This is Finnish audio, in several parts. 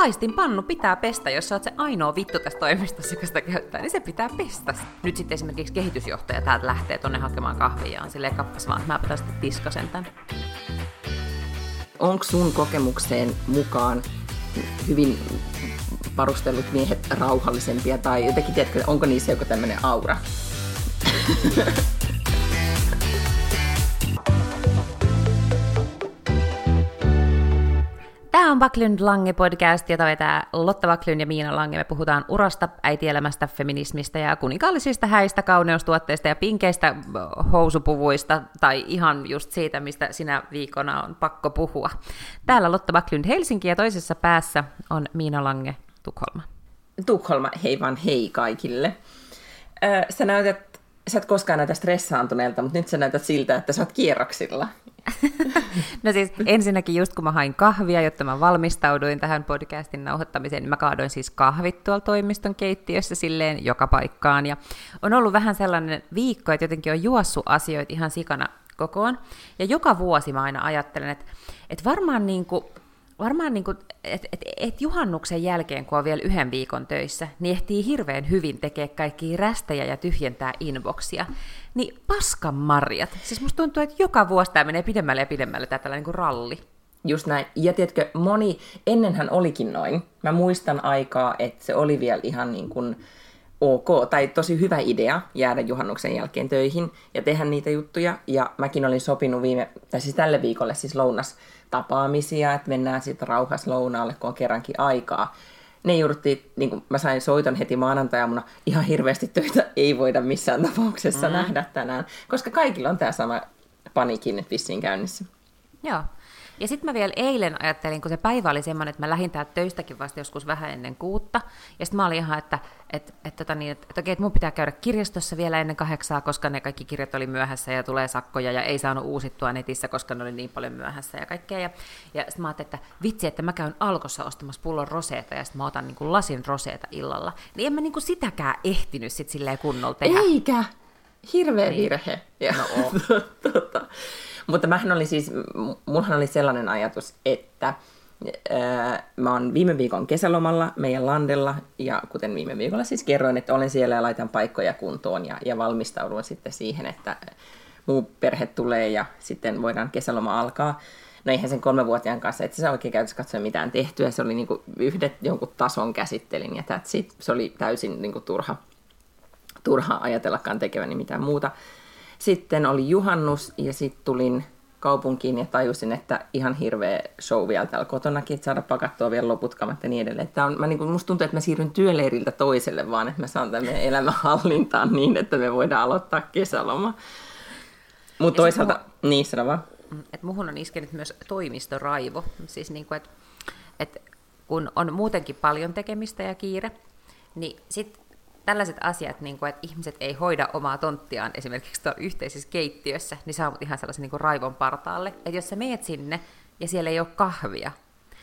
paistin pannu pitää pestä, jos sä oot se ainoa vittu tässä toimistossa, joka sitä käyttää, niin se pitää pestä. Nyt sitten esimerkiksi kehitysjohtaja täältä lähtee tonne hakemaan kahvia ja on silleen kappas vaan, mä sitten tiskasen tän. Onko sun kokemukseen mukaan hyvin varustellut miehet rauhallisempia tai jotenkin, tiedätkö, onko niissä joku tämmöinen aura? Backlund Lange podcast, jota vetää Lotta Backlund ja Miina Lange. Me puhutaan urasta, äitielämästä, feminismistä ja kuninkaallisista häistä, kauneustuotteista ja pinkeistä housupuvuista tai ihan just siitä, mistä sinä viikona on pakko puhua. Täällä Lotta Backlund Helsinki ja toisessa päässä on Miina Lange Tukholma. Tukholma, hei vaan hei kaikille. sä näytät, sä et koskaan näytä stressaantuneelta, mutta nyt sä näytät siltä, että sä oot kierroksilla. No siis ensinnäkin just kun mä hain kahvia, jotta mä valmistauduin tähän podcastin nauhoittamiseen, niin mä kaadoin siis kahvit tuolla toimiston keittiössä silleen joka paikkaan. Ja on ollut vähän sellainen viikko, että jotenkin on juossut asioita ihan sikana kokoon. Ja joka vuosi mä aina ajattelen, että, että varmaan niin kuin varmaan niin että et, et juhannuksen jälkeen, kun on vielä yhden viikon töissä, niin ehtii hirveän hyvin tekee kaikki rästejä ja tyhjentää inboxia. Niin paskan marjat. Siis musta tuntuu, että joka vuosi tämä menee pidemmälle ja pidemmälle, tämä tällainen niin ralli. Just näin. Ja tiedätkö, moni, ennenhän olikin noin. Mä muistan aikaa, että se oli vielä ihan niin kuin ok, tai tosi hyvä idea jäädä juhannuksen jälkeen töihin ja tehdä niitä juttuja. Ja mäkin olin sopinut viime, tai siis tälle viikolle siis lounas tapaamisia, että mennään sitten rauhassa lounaalle, kun on kerrankin aikaa. Ne jouduttiin, niin kuin mä sain soiton heti maanantajamuna, ihan hirveästi töitä ei voida missään tapauksessa mm. nähdä tänään, koska kaikilla on tämä sama panikin nyt vissiin käynnissä. Joo, ja sitten mä vielä eilen ajattelin, kun se päivä oli semmoinen, että mä lähdin täältä töistäkin vasta joskus vähän ennen kuutta. Ja sitten mä olin ihan, että, että, että, tota niin, että, että, okei, että mun pitää käydä kirjastossa vielä ennen kahdeksaa, koska ne kaikki kirjat oli myöhässä ja tulee sakkoja ja ei saanut uusittua netissä, koska ne oli niin paljon myöhässä ja kaikkea. Ja, ja sitten mä ajattelin, että vitsi, että mä käyn alkossa ostamassa pullon roseeta ja sitten mä otan niin kuin lasin roseeta illalla. Niin en mä niin kuin sitäkään ehtinyt sitten silleen kunnolla tehdä. Eikä! Hirveä niin. virhe. Ja, no, tota. Mutta mähän oli siis, mullahan oli sellainen ajatus, että mä oon viime viikon kesälomalla meidän landella, ja kuten viime viikolla siis kerroin, että olen siellä ja laitan paikkoja kuntoon ja, ja valmistaudun sitten siihen, että muu perhe tulee ja sitten voidaan kesäloma alkaa. No eihän sen kolmevuotiaan kanssa, että se oikein käytössä katsoa mitään tehtyä, se oli niinku yhdet jonkun tason käsittelin ja that's it. Se oli täysin niinku turha, turha ajatellakaan tekeväni mitään muuta. Sitten oli juhannus ja sitten tulin kaupunkiin ja tajusin, että ihan hirveä show vielä täällä kotonakin, että saada pakattua vielä loput kamat ja niin edelleen. Että on, mä niin kuin, musta tuntuu, että mä siirryn työleiriltä toiselle, vaan että mä saan tämän elämän hallintaan niin, että me voidaan aloittaa kesäloma. Mutta toisaalta, muhu... niin sano vaan. Että muhun on iskenyt myös toimistoraivo. Siis niin kuin, että, että kun on muutenkin paljon tekemistä ja kiire, niin sitten tällaiset asiat, niin kuin, että ihmiset ei hoida omaa tonttiaan esimerkiksi tuolla yhteisessä keittiössä, niin saavut ihan sellaisen niin kuin raivon partaalle. Että jos sä meet sinne ja siellä ei ole kahvia,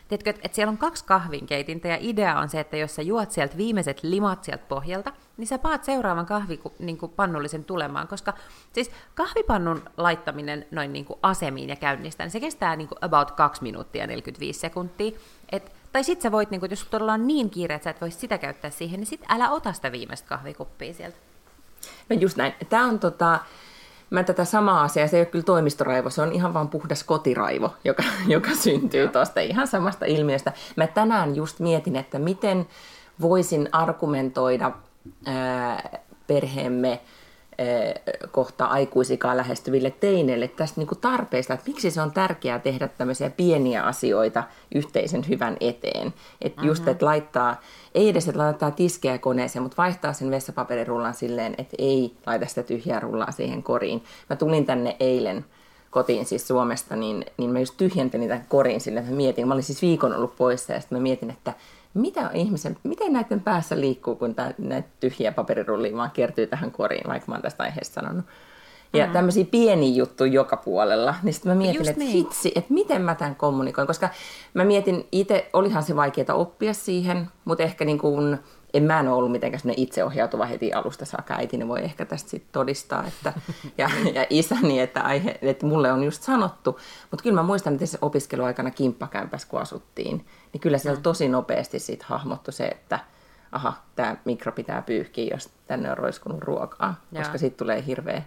Tiedätkö, että, siellä on kaksi kahvinkeitintä ja idea on se, että jos sä juot sieltä viimeiset limat sieltä pohjalta, niin sä paat seuraavan kahvipannullisen niin tulemaan, koska siis kahvipannun laittaminen noin niin kuin asemiin ja käynnistä, niin se kestää niin kuin about 2 minuuttia 45 sekuntia. Et tai sit sä voit, niin kun, jos todella on niin kiire, että sä et voi sitä käyttää siihen, niin sit älä ota sitä viimeistä kahvikuppia sieltä. No just näin. Tämä on tota, mä tätä samaa asiaa, se ei ole kyllä toimistoraivo, se on ihan vaan puhdas kotiraivo, joka, joka syntyy tuosta ihan samasta ilmiöstä. Mä tänään just mietin, että miten voisin argumentoida ää, perheemme kohta aikuisikaan lähestyville teineille tästä niin kuin tarpeesta, että miksi se on tärkeää tehdä tämmöisiä pieniä asioita yhteisen hyvän eteen. Että just, mm-hmm. että laittaa, ei edes, että laittaa tiskejä koneeseen, mutta vaihtaa sen vessapaperirullan silleen, että ei laita sitä tyhjää rullaa siihen koriin. Mä tulin tänne eilen kotiin siis Suomesta, niin, niin mä just tyhjentelin tämän korin silleen, että mä mietin, mä olin siis viikon ollut poissa ja sitten mä mietin, että mitä ihmisen, miten näiden päässä liikkuu, kun tää, näitä tyhjiä paperirullia vaan kertyy tähän koriin, vaikka mä oon tästä aiheesta sanonut. Ja mm. tämmöisiä pieniä juttuja joka puolella. Niin sitten mä mietin, Just että niin. hitsi, että miten mä tämän kommunikoin. Koska mä mietin itse, olihan se vaikeaa oppia siihen, mutta ehkä niin kuin en mä en ole ollut mitenkään itseohjautuva heti alusta saakka. Äitini voi ehkä tästä sitten todistaa, että, ja, ja isäni, että, aihe, että mulle on just sanottu. Mutta kyllä mä muistan, että se opiskeluaikana kimppakämpäs, kun asuttiin, niin kyllä siellä tosi nopeasti sit hahmottu se, että aha, tämä mikro pitää pyyhkiä, jos tänne on roiskunut ruokaa, koska sitten tulee hirveä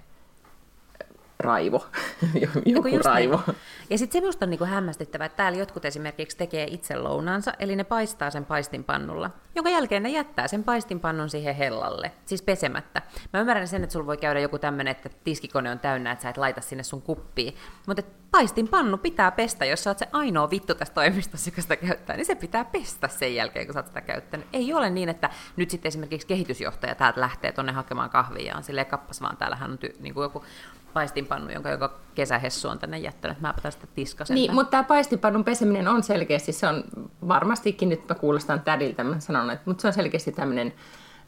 raivo, joku raivo. Niin. Ja sitten se minusta on niinku hämmästyttävää, että täällä jotkut esimerkiksi tekee itse lounaansa, eli ne paistaa sen paistinpannulla, jonka jälkeen ne jättää sen paistinpannun siihen hellalle, siis pesemättä. Mä ymmärrän sen, että sulla voi käydä joku tämmöinen, että tiskikone on täynnä, että sä et laita sinne sun kuppiin, mutta paistinpannu pitää pestä, jos sä oot se ainoa vittu tässä toimistossa, joka sitä käyttää, niin se pitää pestä sen jälkeen, kun sä oot sitä käyttänyt. Ei ole niin, että nyt sitten esimerkiksi kehitysjohtaja täältä lähtee tonne hakemaan kahvia, on silleen kappas vaan, täällähän on ty- niin kuin joku paistinpannu, jonka joka kesähessu on tänne jättänyt. Mäpä tästä tiskasen. Niin, mutta tämä paistinpannun peseminen on selkeästi, se on varmastikin, nyt mä kuulostan tädiltä, mä sanon, että, mutta se on selkeästi tämmöinen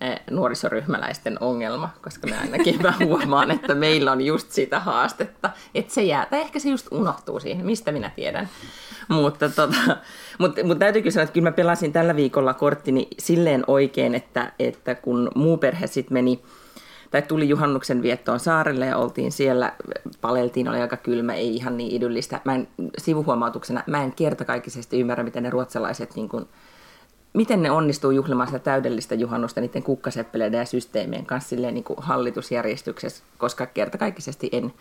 eh, nuorisoryhmäläisten ongelma, koska mä ainakin mä huomaan, että meillä on just sitä haastetta, että se jää, tai ehkä se just unohtuu siihen, mistä minä tiedän. Mutta, tota, mutta, mutta täytyy sanoa, että kyllä mä pelasin tällä viikolla korttini silleen oikein, että, että kun muu perhe sitten meni tai tuli juhannuksen viettoon saarelle ja oltiin siellä, paleltiin, oli aika kylmä, ei ihan niin idyllistä. Mä en, sivuhuomautuksena, mä en kertakaikkisesti ymmärrä, miten ne ruotsalaiset niin kuin, miten ne onnistuu juhlimaan sitä täydellistä juhannusta niiden kukkaseppeleiden ja systeemien kanssa silleen, niin kuin hallitusjärjestyksessä, koska kertakaikkisesti en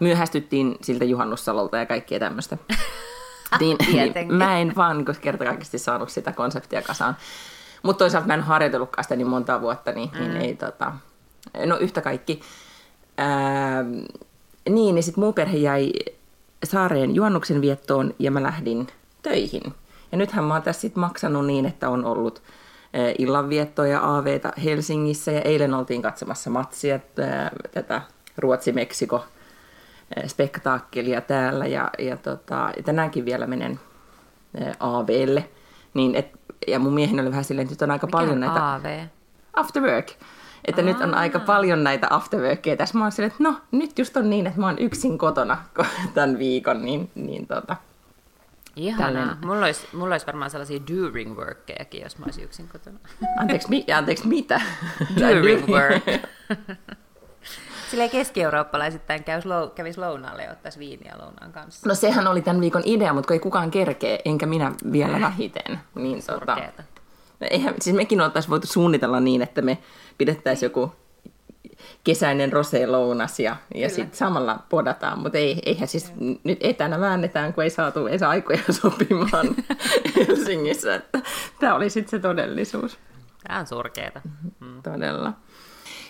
myöhästyttiin siltä juhannussalolta ja kaikkea tämmöistä. niin, niin, mä en vaan kertakaikkisesti saanut sitä konseptia kasaan. Mutta toisaalta mä en harjoitellutkaan sitä niin monta vuotta, niin, niin mm. niin ei, tota, no yhtä kaikki. Ää, niin, niin sitten muu perhe jäi saareen juonnuksen viettoon ja mä lähdin töihin. Ja nythän mä oon tässä sitten maksanut niin, että on ollut illanviettoa ja AVta Helsingissä ja eilen oltiin katsomassa matsia tätä Ruotsi-Meksiko spektaakkelia täällä ja, ja tota, tänäänkin vielä menen AVlle. Niin et, ja mun mieheni oli vähän silleen, että nyt on aika Mikä paljon on näitä... AV? After work. Että Aa. nyt on aika paljon näitä afterworkia tässä. Mä oon silleen, että no, nyt just on niin, että mä oon yksin kotona tämän viikon, niin, niin tota, Ihanaa. Mulla olisi, mulla olisi varmaan sellaisia during workkejakin, jos mä olisin yksin kotona. Anteeksi, mi- anteeksi mitä? during work. Silleen keski-eurooppalaisittain kävis lou- kävis lounaalle ja ottaisi viiniä lounaan kanssa. No sehän oli tämän viikon idea, mutta kun ei kukaan kerkee, enkä minä vielä vähiten. Niin tota, eihän, siis mekin oltaisiin voitu suunnitella niin, että me pidettäisiin joku kesäinen rosé-lounas ja, ja sitten samalla podataan, mutta ei, eihän siis Joo. nyt etänä väännetään, kun ei saatu edes aikoja sopimaan Helsingissä. Tämä oli sitten se todellisuus. Tämä on surkeeta. Mm. Todella.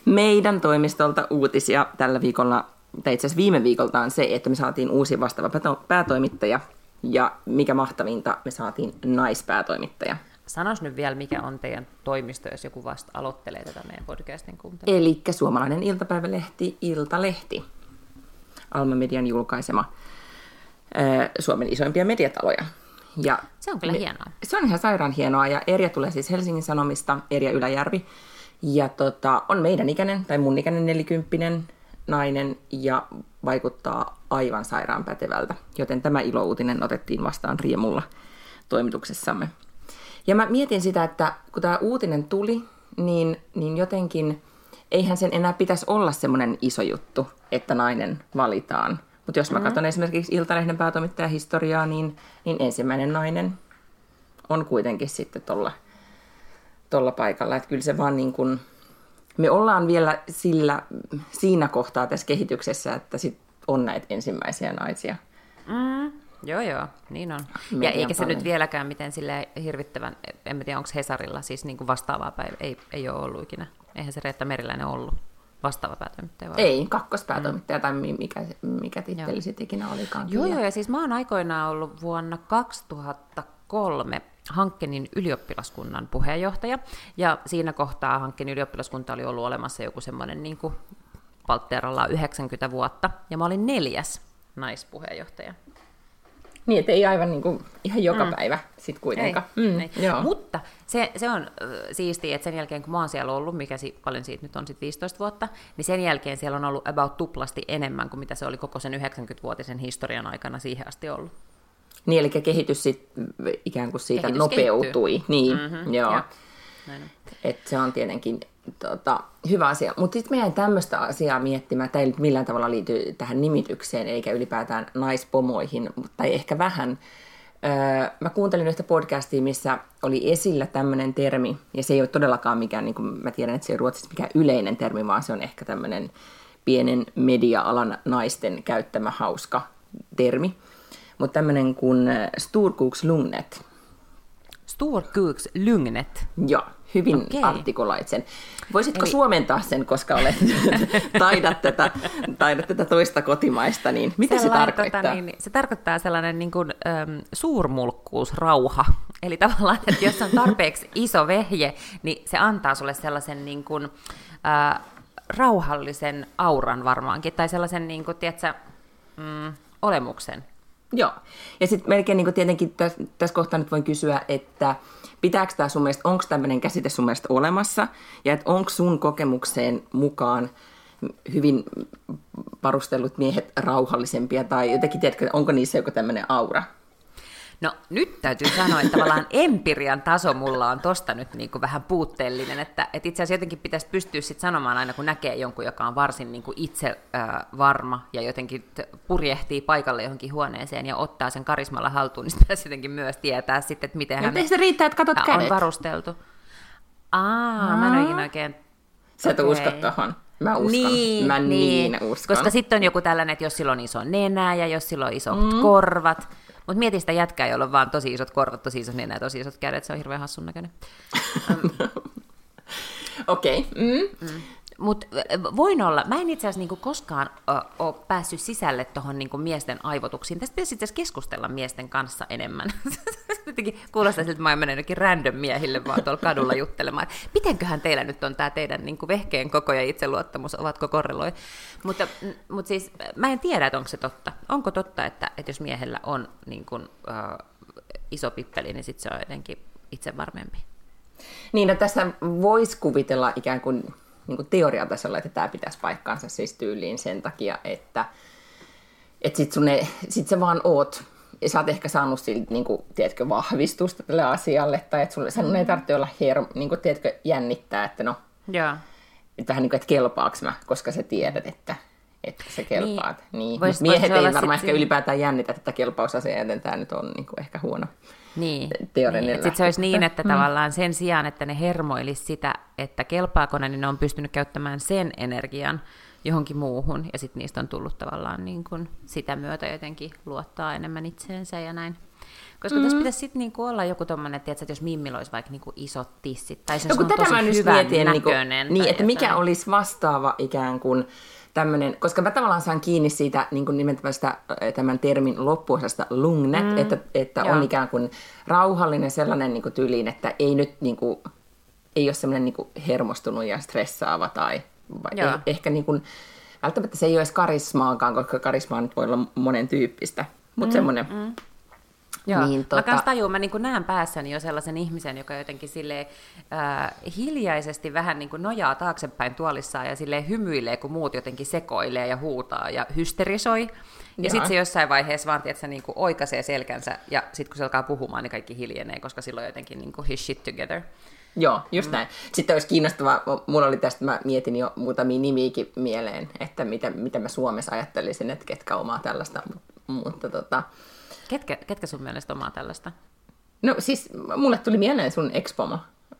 Meidän toimistolta uutisia tällä viikolla, tai itse asiassa viime viikolta on se, että me saatiin uusi vastaava päätoimittaja, ja mikä mahtavinta, me saatiin naispäätoimittaja. Sanois nyt vielä, mikä on teidän toimisto, jos joku vasta aloittelee tätä meidän podcastin kuuntelua. Eli suomalainen iltapäivälehti Iltalehti, Alma Median julkaisema Suomen isoimpia mediataloja. Ja se on kyllä me, hienoa. Se on ihan sairaan hienoa, ja Erja tulee siis Helsingin Sanomista, Erja Yläjärvi, ja tota, on meidän ikäinen, tai mun ikäinen nelikymppinen nainen, ja vaikuttaa aivan sairaan pätevältä, joten tämä ilouutinen otettiin vastaan riemulla toimituksessamme. Ja mä mietin sitä, että kun tämä uutinen tuli, niin, niin jotenkin eihän sen enää pitäisi olla semmoinen iso juttu, että nainen valitaan. Mutta jos mä mm-hmm. katson esimerkiksi Iltalehden päätoimittajahistoriaa, niin, niin ensimmäinen nainen on kuitenkin sitten tuolla tolla paikalla. Että kyllä se vaan niin kuin, me ollaan vielä sillä, siinä kohtaa tässä kehityksessä, että sit on näitä ensimmäisiä naisia. Mm. Joo, joo, niin on. Median ja eikä se paljon. nyt vieläkään miten sille hirvittävän, en tiedä onko Hesarilla siis niin kuin vastaavaa päivä, ei, ei ole ollut ikinä. Eihän se Reetta Meriläinen ollut vastaava päätoimittaja. Vai? Ei, kakkospäätoimittaja mm. tai mikä, mikä titteli sitten ikinä olikaan. Joo, joo, ja siis mä oon aikoinaan ollut vuonna 2003 Hankkenin ylioppilaskunnan puheenjohtaja, ja siinä kohtaa Hankkenin ylioppilaskunta oli ollut olemassa joku semmoinen niin kuin Paltteeralla 90 vuotta, ja mä olin neljäs naispuheenjohtaja. Niin, että ei aivan niin kuin, ihan joka mm. päivä sitten kuitenkaan. Ei, mm, ei. Joo. Mutta se, se on äh, siistiä, että sen jälkeen kun mä oon siellä ollut, mikä si, paljon siitä nyt on sitten 15 vuotta, niin sen jälkeen siellä on ollut about tuplasti enemmän kuin mitä se oli koko sen 90-vuotisen historian aikana siihen asti ollut. Niin, eli kehitys sit ikään kuin siitä kehitys nopeutui. Kehittyy. Niin, mm-hmm, joo. Ja. näin on. Et se on tietenkin tota, hyvä asia. Mutta sitten meidän tämmöistä asiaa miettimään, tämä ei nyt millään tavalla liity tähän nimitykseen eikä ylipäätään naispomoihin, tai ehkä vähän. Öö, mä kuuntelin yhtä podcastia, missä oli esillä tämmöinen termi, ja se ei ole todellakaan mikään, niin kuin mä tiedän, että se ei ruotsissa mikään yleinen termi, vaan se on ehkä tämmöinen pienen media-alan naisten käyttämä hauska termi. Mutta tämmöinen kuin Sturkukslugnet. Storkuks lugnet. Joo, hyvin okay. artikuloit sen. Voisitko Eli- suomentaa sen, koska olet taidat, tätä, taidat tätä toista kotimaista, niin mitä se Sellainen, tarkoittaa? Tota, niin, se tarkoittaa sellainen niin kuin, äm, suurmulkkuusrauha. Eli tavallaan, että jos on tarpeeksi iso vehje, niin se antaa sulle sellaisen niin kuin, äh, rauhallisen auran varmaankin, tai sellaisen, niin kuin, tiedätkö, mm, olemuksen. Joo. Ja sitten melkein niin tietenkin tässä, tässä kohtaa nyt voin kysyä, että pitääkö tämä sun mielestä, onko tämmöinen käsite sun mielestä olemassa, ja että onko sun kokemukseen mukaan hyvin varustellut miehet rauhallisempia, tai jotenkin, tiedätkö, onko niissä joku tämmöinen aura? No nyt täytyy sanoa, että tavallaan empirian taso mulla on tosta nyt niin kuin vähän puutteellinen, että, että itse asiassa jotenkin pitäisi pystyä sit sanomaan aina, kun näkee jonkun, joka on varsin niin kuin itse äh, varma ja jotenkin purjehtii paikalle johonkin huoneeseen ja ottaa sen karismalla haltuun, niin pitäisi jotenkin myös tietää sitten, että miten hän Mutta ei se riittää, että katot on kädet. varusteltu. Aa, mä en ole ikinä oikein... Sä et usko tohon. Mä uskon. Niin, Mä niin, uskon. Koska sitten on joku tällainen, että jos sillä on iso nenä ja jos sillä on isot mm. korvat. Mutta mieti sitä jätkää, jolla on vaan tosi isot korvat, tosi isot nenä tosi isot kädet. Se on hirveän hassun näköinen. Okei. Okay. Mm. Mutta voin olla, mä en itse asiassa niinku koskaan ole päässyt sisälle tuohon niinku miesten aivotuksiin. Tästä pitäisi itse asiassa keskustella miesten kanssa enemmän. Kuulostaa siltä, että mä menen jonnekin random miehille vaan tuolla kadulla juttelemaan. Mitenköhän teillä nyt on tämä teidän niinku vehkeen koko ja itseluottamus, ovatko korreloi? Mutta, mutta siis mä en tiedä, että onko se totta. Onko totta, että, että jos miehellä on niin kuin, ö, iso pippeli, niin sitten se on jotenkin itsevarmempi? Niin, no tässä voisi kuvitella ikään kuin, niin kuin teoriatasolla, että tämä pitäisi paikkaansa siis tyyliin sen takia, että, että sit, sun ei, sit sä vaan oot, ja sä oot ehkä saanut siltä, niin kuin, tiedätkö, vahvistusta tälle asialle, tai että sulle, sun ei tarvitse olla her, niin kuin, tiedätkö, jännittää, että no, Joo. että vähän niin kuin, että kelpaaks mä, koska sä tiedät, että, että sä kelpaat. Niin. niin. Vois- miehet vois ei varmaan ehkä siinä- ylipäätään jännitä tätä kelpausasiaa, joten tämä nyt on niin kuin ehkä huono. Niin. niin. Sitten se olisi niin, että mm. tavallaan sen sijaan, että ne hermoilisi sitä, että kelpaako ne, niin ne on pystynyt käyttämään sen energian johonkin muuhun, ja sitten niistä on tullut tavallaan niin kuin sitä myötä jotenkin luottaa enemmän itseensä ja näin. Koska mm. tässä pitäisi sitten niinku olla joku tommonen, tiedätkö, että jos Mimmillä olisi vaikka niinku isot tissit, tai se No, on tätä tosi mä nyt hyvän mietin, niin, kuin, näköinen. niin tai että mikä jotain. olisi vastaava ikään kuin tämmöinen, koska mä tavallaan saan kiinni siitä niin kuin tämän termin loppuosasta lungnet, mm, että, että on ikään kuin rauhallinen sellainen niin kuin tyyliin, että ei nyt niin kuin, ei ole semmoinen niin kuin hermostunut ja stressaava tai vai, Joo. eh, ehkä niin kuin, välttämättä se ei ole edes karismaakaan, koska karismaa nyt voi olla monen tyyppistä, mutta mm, semmoinen, mm. Joo, Niin, niin, tota- mä kans tajun, mä niin näen päässäni jo sellaisen ihmisen, joka jotenkin silleen, äh, hiljaisesti vähän niin kuin nojaa taaksepäin tuolissaan ja silleen hymyilee, kun muut jotenkin sekoilee ja huutaa ja hysterisoi. Ja Jaa. sitten se jossain vaiheessa vaan, tiedätkö, niin kuin oikaisee selkänsä ja sitten kun se alkaa puhumaan, niin kaikki hiljenee, koska silloin jotenkin niin kuin his shit together. Joo, just mm. näin. Sitten olisi kiinnostavaa, mulla oli tästä, mä mietin jo muutamia nimiäkin mieleen, että mitä, mitä mä Suomessa ajattelisin, että ketkä omaa tällaista, mutta tota, Ketkä, ketkä sun mielestä omaa tällaista? no siis mulle tuli mieleen sun expomo.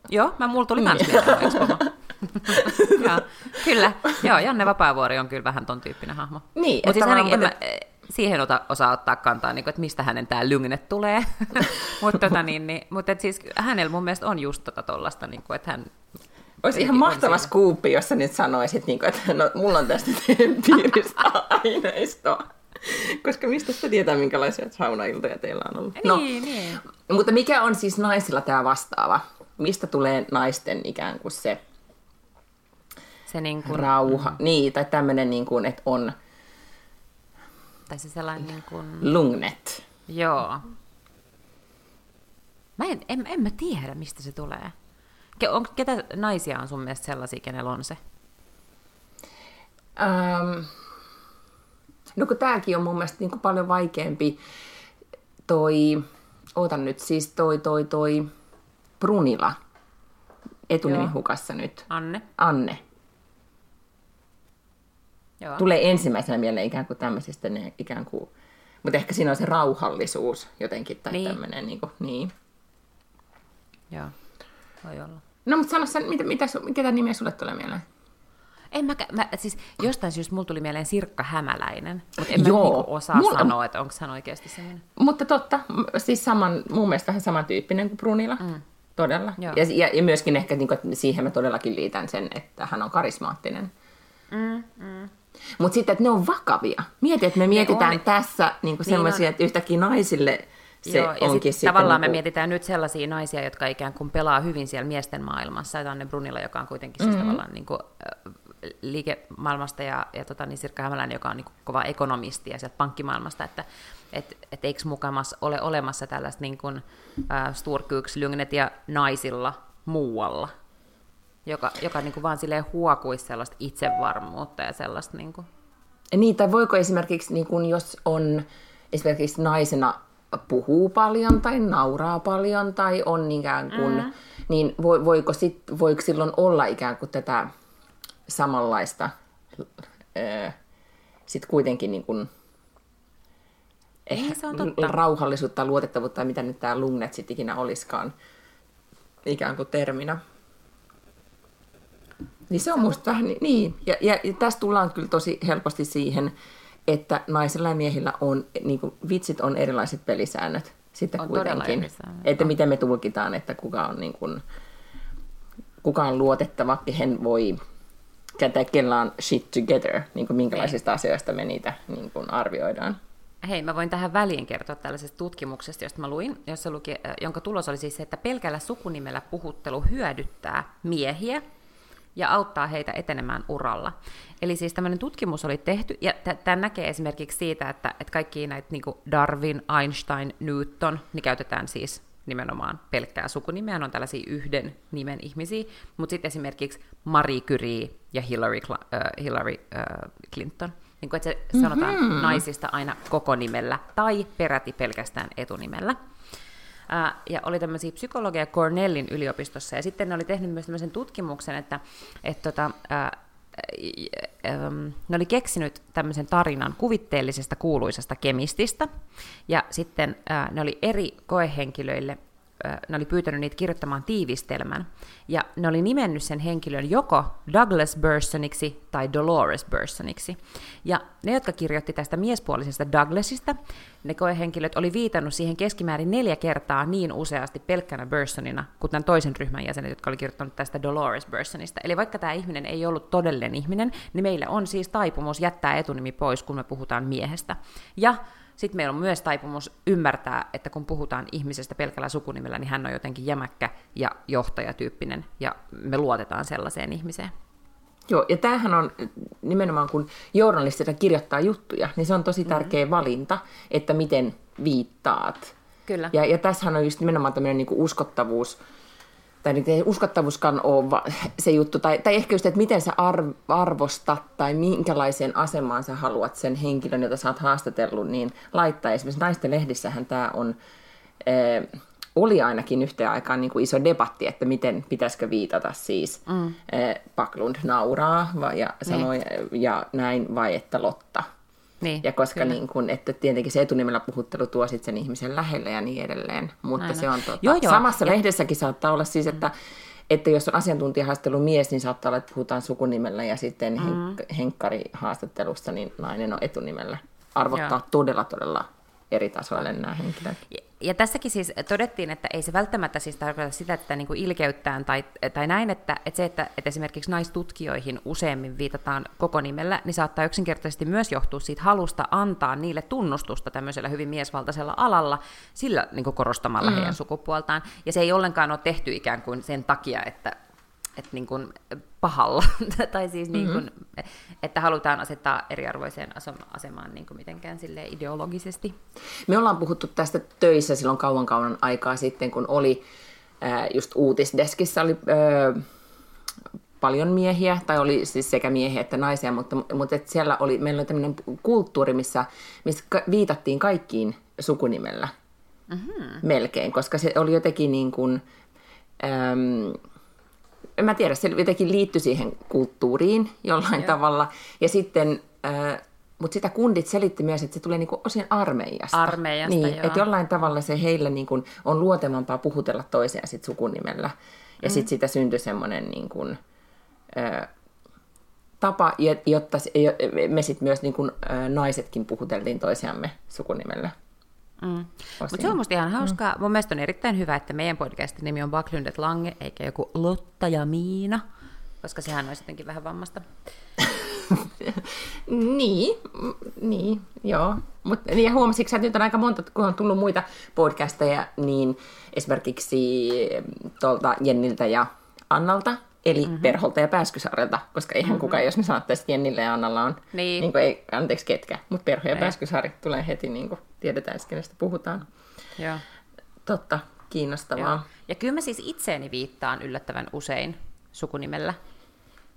Joo, mä, mulla tuli kans mieleen Expomo. Joo, kyllä. Joo, Janne Vapaavuori on kyllä vähän ton tyyppinen hahmo. Niin, Mutta siis ainakin en tavallaan- mä, eh, siihen ota, osaa ottaa kantaa, niin kuin, että mistä hänen tämä lygnet tulee. mutta tota, niin, niin, mut et siis hänellä mun mielestä on just tota tollasta, niin kuin, että hän... Olisi ihan mahtava siinä. skuuppi, jos sä nyt sanoisit, niin kuin, että no, mulla on tästä piiristä aineistoa. Koska mistä sä tietää, minkälaisia saunailtoja teillä on ollut? No, Niin, niin. Mutta mikä on siis naisilla tämä vastaava? Mistä tulee naisten ikään kuin se Se niin kuin, rauha? Niin, tai tämmöinen, niin kuin, että on tai se sellainen niin kuin, lungnet. joo. Mä en, en, en mä tiedä, mistä se tulee. Ke, on, ketä naisia on sun mielestä sellaisia, kenellä on se? Ähm, no kun tääkin on mun mielestä niin kuin paljon vaikeampi toi, ootan nyt siis toi, toi, toi Brunila. etunimi Joo. hukassa nyt. Anne. Anne. Joo. Tulee ensimmäisenä mieleen ikään kuin tämmöisistä ne ikään kuin, mutta ehkä siinä on se rauhallisuus jotenkin tai Niin. tämmöinen niin, kuin, niin. Joo. Voi olla. No mutta sano sen, mitä, mitä, ketä nimeä sulle tulee mieleen? En mä, mä, siis jostain syystä mulla tuli mieleen Sirkka Hämäläinen, mutta en mä Joo. niinku osaa Mulla- sanoa, että onko hän oikeasti semmoinen. Mutta totta, siis saman, mun mielestä vähän samantyyppinen kuin Brunilla. Mm. Todella. Joo. Ja, ja, ja myöskin ehkä niin kuin, että siihen mä todellakin liitän sen, että hän on karismaattinen. Mm, mm. Mutta sitten, että ne on vakavia. Mieti, että me mietitään on. tässä niin Niin semmoisia, on. että yhtäkkiä naisille se Joo, ja onkin sit tavallaan me niinku- mietitään nyt sellaisia naisia, jotka ikään kuin pelaa hyvin siellä miesten maailmassa. Anne Brunilla, joka on kuitenkin siis mm-hmm. tavallaan niin kuin, liikemaailmasta, ja, ja tota, niin Sirkka Hämäläinen, joka on niin kuin kova ekonomisti ja sieltä pankkimaailmasta, että et, et eikö mukamas ole olemassa tällaista niin kuin, äh, Sturkykslygnetia naisilla muualla, joka, joka niin kuin vaan silleen huokuisi sellaista itsevarmuutta ja sellaista... Niin kuin, Niin, tai voiko esimerkiksi, niin kun jos on esimerkiksi naisena puhuu paljon tai nauraa paljon tai on ikään kuin, mm. niin vo- voiko, sit, voiko silloin olla ikään kuin tätä samanlaista öö, sit kuitenkin niin kuin, Niin, se on totta. rauhallisuutta, luotettavuutta mitä nyt tämä lungnet sitten ikinä olisikaan ikään kuin terminä. Niin se on musta vähän ni- niin. Ja, ja, ja tässä tullaan kyllä tosi helposti siihen, että naisilla ja miehillä on, niin kuin, vitsit on erilaiset pelisäännöt sitten On kuitenkin. Että miten me tulkitaan, että kuka on, niin kuin, kuka on luotettava, kehen voi, tai kella on shit together, niin kuin minkälaisista asioista me niitä niin kuin arvioidaan. Hei, mä voin tähän väliin kertoa tällaisesta tutkimuksesta, josta mä luin, jossa luki, äh, jonka tulos oli siis se, että pelkällä sukunimellä puhuttelu hyödyttää miehiä ja auttaa heitä etenemään uralla. Eli siis tämmöinen tutkimus oli tehty, ja tämä näkee esimerkiksi siitä, että, että kaikki näitä niin Darwin, Einstein, Newton, niin käytetään siis nimenomaan pelkkää sukunimeä, on tällaisia yhden nimen ihmisiä, mutta sitten esimerkiksi Marie Curie ja Hillary, Cl- äh, Hillary äh, Clinton, niin kuin, että se sanotaan mm-hmm. naisista aina koko nimellä tai peräti pelkästään etunimellä. Ää, ja oli tämmöisiä psykologeja Cornellin yliopistossa, ja sitten ne oli tehnyt myös tämmöisen tutkimuksen, että et tota, äm, ne oli keksinyt tämmöisen tarinan kuvitteellisesta kuuluisesta kemististä, ja sitten ää, ne oli eri koehenkilöille, ne oli pyytänyt niitä kirjoittamaan tiivistelmän, ja ne oli nimennyt sen henkilön joko Douglas Bursoniksi tai Dolores Bursoniksi. Ja ne, jotka kirjoitti tästä miespuolisesta Douglasista, ne koehenkilöt oli viitannut siihen keskimäärin neljä kertaa niin useasti pelkkänä Bursonina, kuin tämän toisen ryhmän jäsenet, jotka oli kirjoittanut tästä Dolores Bursonista. Eli vaikka tämä ihminen ei ollut todellinen ihminen, niin meillä on siis taipumus jättää etunimi pois, kun me puhutaan miehestä. Ja sitten meillä on myös taipumus ymmärtää, että kun puhutaan ihmisestä pelkällä sukunimellä, niin hän on jotenkin jämäkkä ja johtajatyyppinen, ja me luotetaan sellaiseen ihmiseen. Joo, ja tämähän on nimenomaan, kun journalistina kirjoittaa juttuja, niin se on tosi tärkeä mm. valinta, että miten viittaat. Kyllä. Ja, ja tässähän on just nimenomaan tämmöinen niin uskottavuus, tai nyt ei uskottavuuskaan ole se juttu, tai, tai ehkä just, että miten sä arv- arvostat tai minkälaiseen asemaan sä haluat sen henkilön, jota sä oot haastatellut, niin laittaa. Esimerkiksi naisten lehdissähän tämä on, äh, oli ainakin yhteen aikaan niin kuin iso debatti, että miten pitäisikö viitata siis mm. äh, Paklund nauraa vai, ja sanoi niin. ja näin, vai että Lotta. Niin, Ja koska kyllä. niin kun, että tietenkin se etunimellä puhuttelu tuo sit sen ihmisen lähelle ja niin edelleen. Mutta Näin se on. tota, Joo, joo. samassa Ja- lehdessäkin saattaa olla siis, että, että jos on asiantuntijahaastelu mies, niin saattaa olla, että puhutaan sukunimellä ja sitten mm. henk- henkkari-haastattelussa niin nainen on etunimellä. Arvottaa Joo. todella, todella eri tasoille nämä henkilöt. Ja, tässäkin siis todettiin, että ei se välttämättä siis tarkoita sitä, että niin kuin ilkeyttään tai, tai näin, että, että se, että, että esimerkiksi naistutkijoihin useammin viitataan koko nimellä, niin saattaa yksinkertaisesti myös johtua siitä halusta antaa niille tunnustusta tämmöisellä hyvin miesvaltaisella alalla, sillä niin kuin korostamalla mm. heidän sukupuoltaan. Ja se ei ollenkaan ole tehty ikään kuin sen takia, että, että niin kuin pahalla, tai siis niin kuin, että halutaan asettaa eriarvoiseen asem- asemaan niin kuin mitenkään sille ideologisesti. Me ollaan puhuttu tästä töissä silloin kauan kauan aikaa sitten, kun oli ää, just uutisdeskissä oli ää, paljon miehiä, tai oli siis sekä miehiä että naisia, mutta, mutta et siellä oli, meillä oli tämmöinen kulttuuri, missä, missä viitattiin kaikkiin sukunimellä mm-hmm. melkein, koska se oli jotenkin niin kuin, äm, en mä tiedä, se jotenkin liittyi siihen kulttuuriin jollain Joo. tavalla. Ja sitten, äh, mutta sitä kundit selitti myös, että se tulee niinku osin armeijasta. Armeijasta, niin, joo. Että jollain tavalla se heillä niinku on luotevampaa puhutella toisiaan sit sukunimellä. Ja mm. sitten siitä syntyi semmoinen niinku, äh, tapa, jotta me sitten myös niin kuin, naisetkin puhuteltiin toisiamme sukunimellä. Mm. Mutta se on musta ihan hauskaa. Mm. Mun mielestä on erittäin hyvä, että meidän podcastin nimi on Backlundet Lange, eikä joku Lotta ja Miina, koska sehän olisi jotenkin vähän vammasta. niin, niin, joo. Mut, niin ja huomasitko että nyt on aika monta, kun on tullut muita podcasteja, niin esimerkiksi tuolta Jenniltä ja Annalta, eli mm-hmm. Perholta ja Pääskysaarelta, koska eihän mm-hmm. kukaan, jos me sanottaisiin, että Jennille ja Annalla on, niin. Niin kuin, ei, anteeksi ketkä, mutta Perho ja. Pääskysaari tulee heti, niin kuin tiedetään, kenestä puhutaan. Joo. Totta, kiinnostavaa. Joo. Ja kyllä mä siis itseeni viittaan yllättävän usein sukunimellä.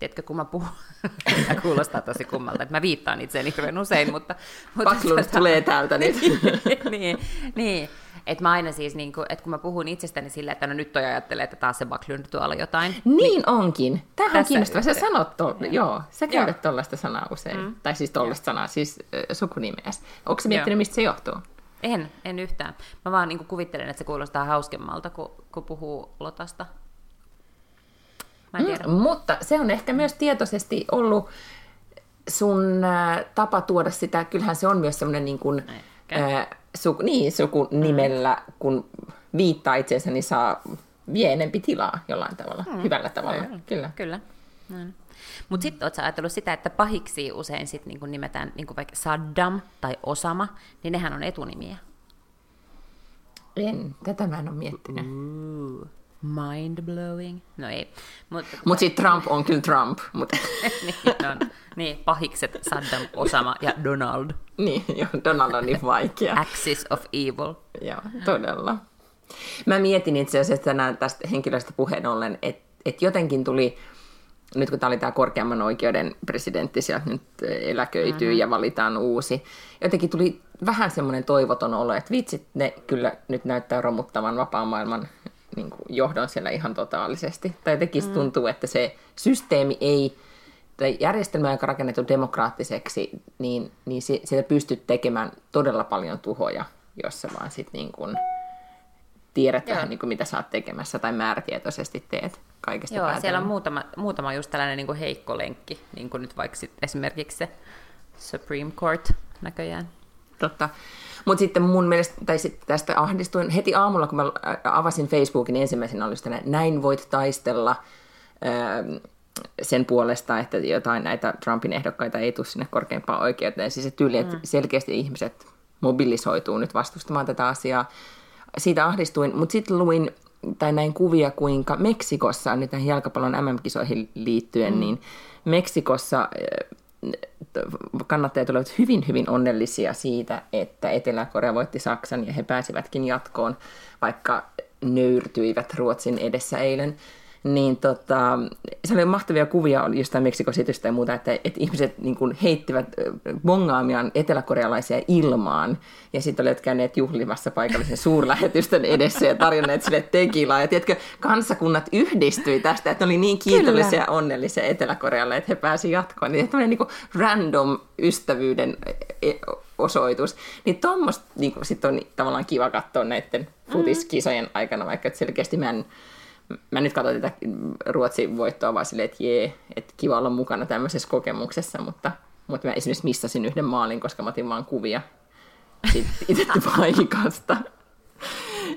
Tiedätkö, kun mä puhun, tämä kuulostaa tosi kummalta, että mä viittaan itseäni hirveän usein, mutta... mutta tota... tulee täältä nyt. niin, niin. Että mä aina siis, niin kuin, että kun mä puhun itsestäni silleen, että no nyt toi ajattelee, että taas se Backlund tuolla jotain. Niin, niin onkin. Tämähän on kiinnostavaa. Sä sanot, to, joo. joo, sä käytät tuollaista sanaa usein. Mm. Tai siis tuollaista sanaa, siis äh, sukunimeäs. Onko sä miettinyt, joo. mistä se johtuu? En, en yhtään. Mä vaan niin kuvittelen, että se kuulostaa hauskemmalta, kun, kun puhuu Lotasta. Mä en tiedä. Mm, mutta se on ehkä myös tietoisesti ollut sun äh, tapa tuoda sitä, kyllähän se on myös semmoinen niin kuin, äh, su, niin, sukunimellä, mm. kun viittaa itseensä, niin saa vie enempi tilaa jollain tavalla, mm. hyvällä tavalla. Kyllä. Kyllä. Kyllä. Mm. Mutta sitten oletko ajatellut sitä, että pahiksi usein sit niinku nimetään niinku vaikka Saddam tai Osama, niin nehän on etunimiä. En, tätä mä en ole miettinyt. Ooh. Mind blowing. No ei. Mutta Mut sitten Trump on kyllä Trump. Mut. niin, on, niin, pahikset Saddam, Osama ja Donald. niin, jo, Donald on niin vaikea. Axis of evil. Joo, todella. Mä mietin itse asiassa tänään tästä henkilöstä puheen ollen, että et jotenkin tuli, nyt kun tämä oli tämä korkeamman oikeuden presidentti, sieltä nyt eläköityy mm-hmm. ja valitaan uusi, jotenkin tuli vähän semmoinen toivoton olo, että vitsit, ne kyllä nyt näyttää romuttavan vapaan maailman niin kuin johdon siellä ihan totaalisesti. Tai jotenkin mm. tuntuu, että se systeemi ei, tai järjestelmä, joka on rakennettu demokraattiseksi, niin, niin se, sieltä pystyt tekemään todella paljon tuhoja, jos sä vaan sit niin kuin tiedät vähän niin kuin mitä sä oot tekemässä tai määrätietoisesti teet kaikesta Joo, siellä on muutama, muutama just tällainen niin kuin heikko lenkki, niin kuin nyt vaikka sit esimerkiksi se Supreme Court näköjään. Totta. Mutta sitten mun mielestä, tai sitten tästä ahdistuin heti aamulla, kun mä avasin Facebookin ensimmäisenä, oli sitä, näin voit taistella öö, sen puolesta, että jotain näitä Trumpin ehdokkaita ei tule sinne korkeimpaan oikeuteen. Siis se tyyli, että mm. selkeästi ihmiset mobilisoituu nyt vastustamaan tätä asiaa. Siitä ahdistuin, mutta sitten luin tai näin kuvia, kuinka Meksikossa, nyt näihin jalkapallon MM-kisoihin liittyen, mm. niin Meksikossa kannattajat olivat hyvin, hyvin onnellisia siitä, että Etelä-Korea voitti Saksan ja he pääsivätkin jatkoon, vaikka nöyrtyivät Ruotsin edessä eilen niin tota, se oli mahtavia kuvia jostain Meksikositystä ja muuta, että, että ihmiset niin kuin heittivät bongaamiaan eteläkorealaisia ilmaan ja sitten olivat käyneet juhlimassa paikallisen suurlähetystön edessä ja tarjonneet sille tekilaa. Ja tiedätkö, kansakunnat yhdistyi tästä, että ne oli niin kiitollisia ja onnellisia Etelä-Korealle, että he pääsivät jatkoon. Niin tämmöinen niin random ystävyyden e, osoitus. Niin tuommoista niin sitten on tavallaan kiva katsoa näiden futiskisojen aikana, vaikka selkeästi mä en mä nyt katsoin tätä Ruotsin voittoa vaan silleen, että jee, että kiva olla mukana tämmöisessä kokemuksessa, mutta, mutta mä esimerkiksi missasin yhden maalin, koska mä otin vaan kuvia itse paikasta.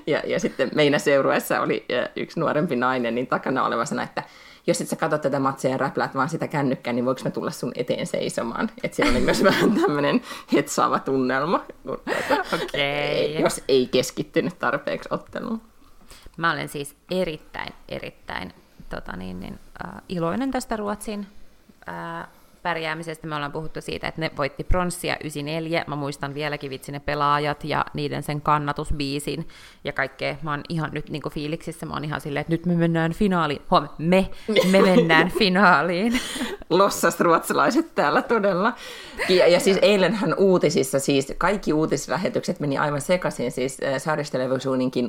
Ja, ja sitten meidän seurueessa oli yksi nuorempi nainen, niin takana olevasena, että jos et sä katso tätä matsia ja räpläät vaan sitä kännykkää, niin voiko mä tulla sun eteen seisomaan? Että siellä oli myös vähän tämmöinen hetsaava tunnelma, okay. jos ei keskittynyt tarpeeksi otteluun. Mä olen siis erittäin, erittäin tota niin, niin, äh, iloinen tästä Ruotsin äh, pärjäämisestä me ollaan puhuttu siitä, että ne voitti pronssia 94. Mä muistan vieläkin vitsi ne pelaajat ja niiden sen kannatusbiisin ja kaikkea. Mä oon ihan nyt niin fiiliksissä, mä oon ihan silleen, että nyt me mennään finaaliin. Huom, me, me mennään finaaliin. Lossas ruotsalaiset täällä todella. Ja, ja siis eilenhän uutisissa, siis kaikki uutislähetykset meni aivan sekaisin, siis äh,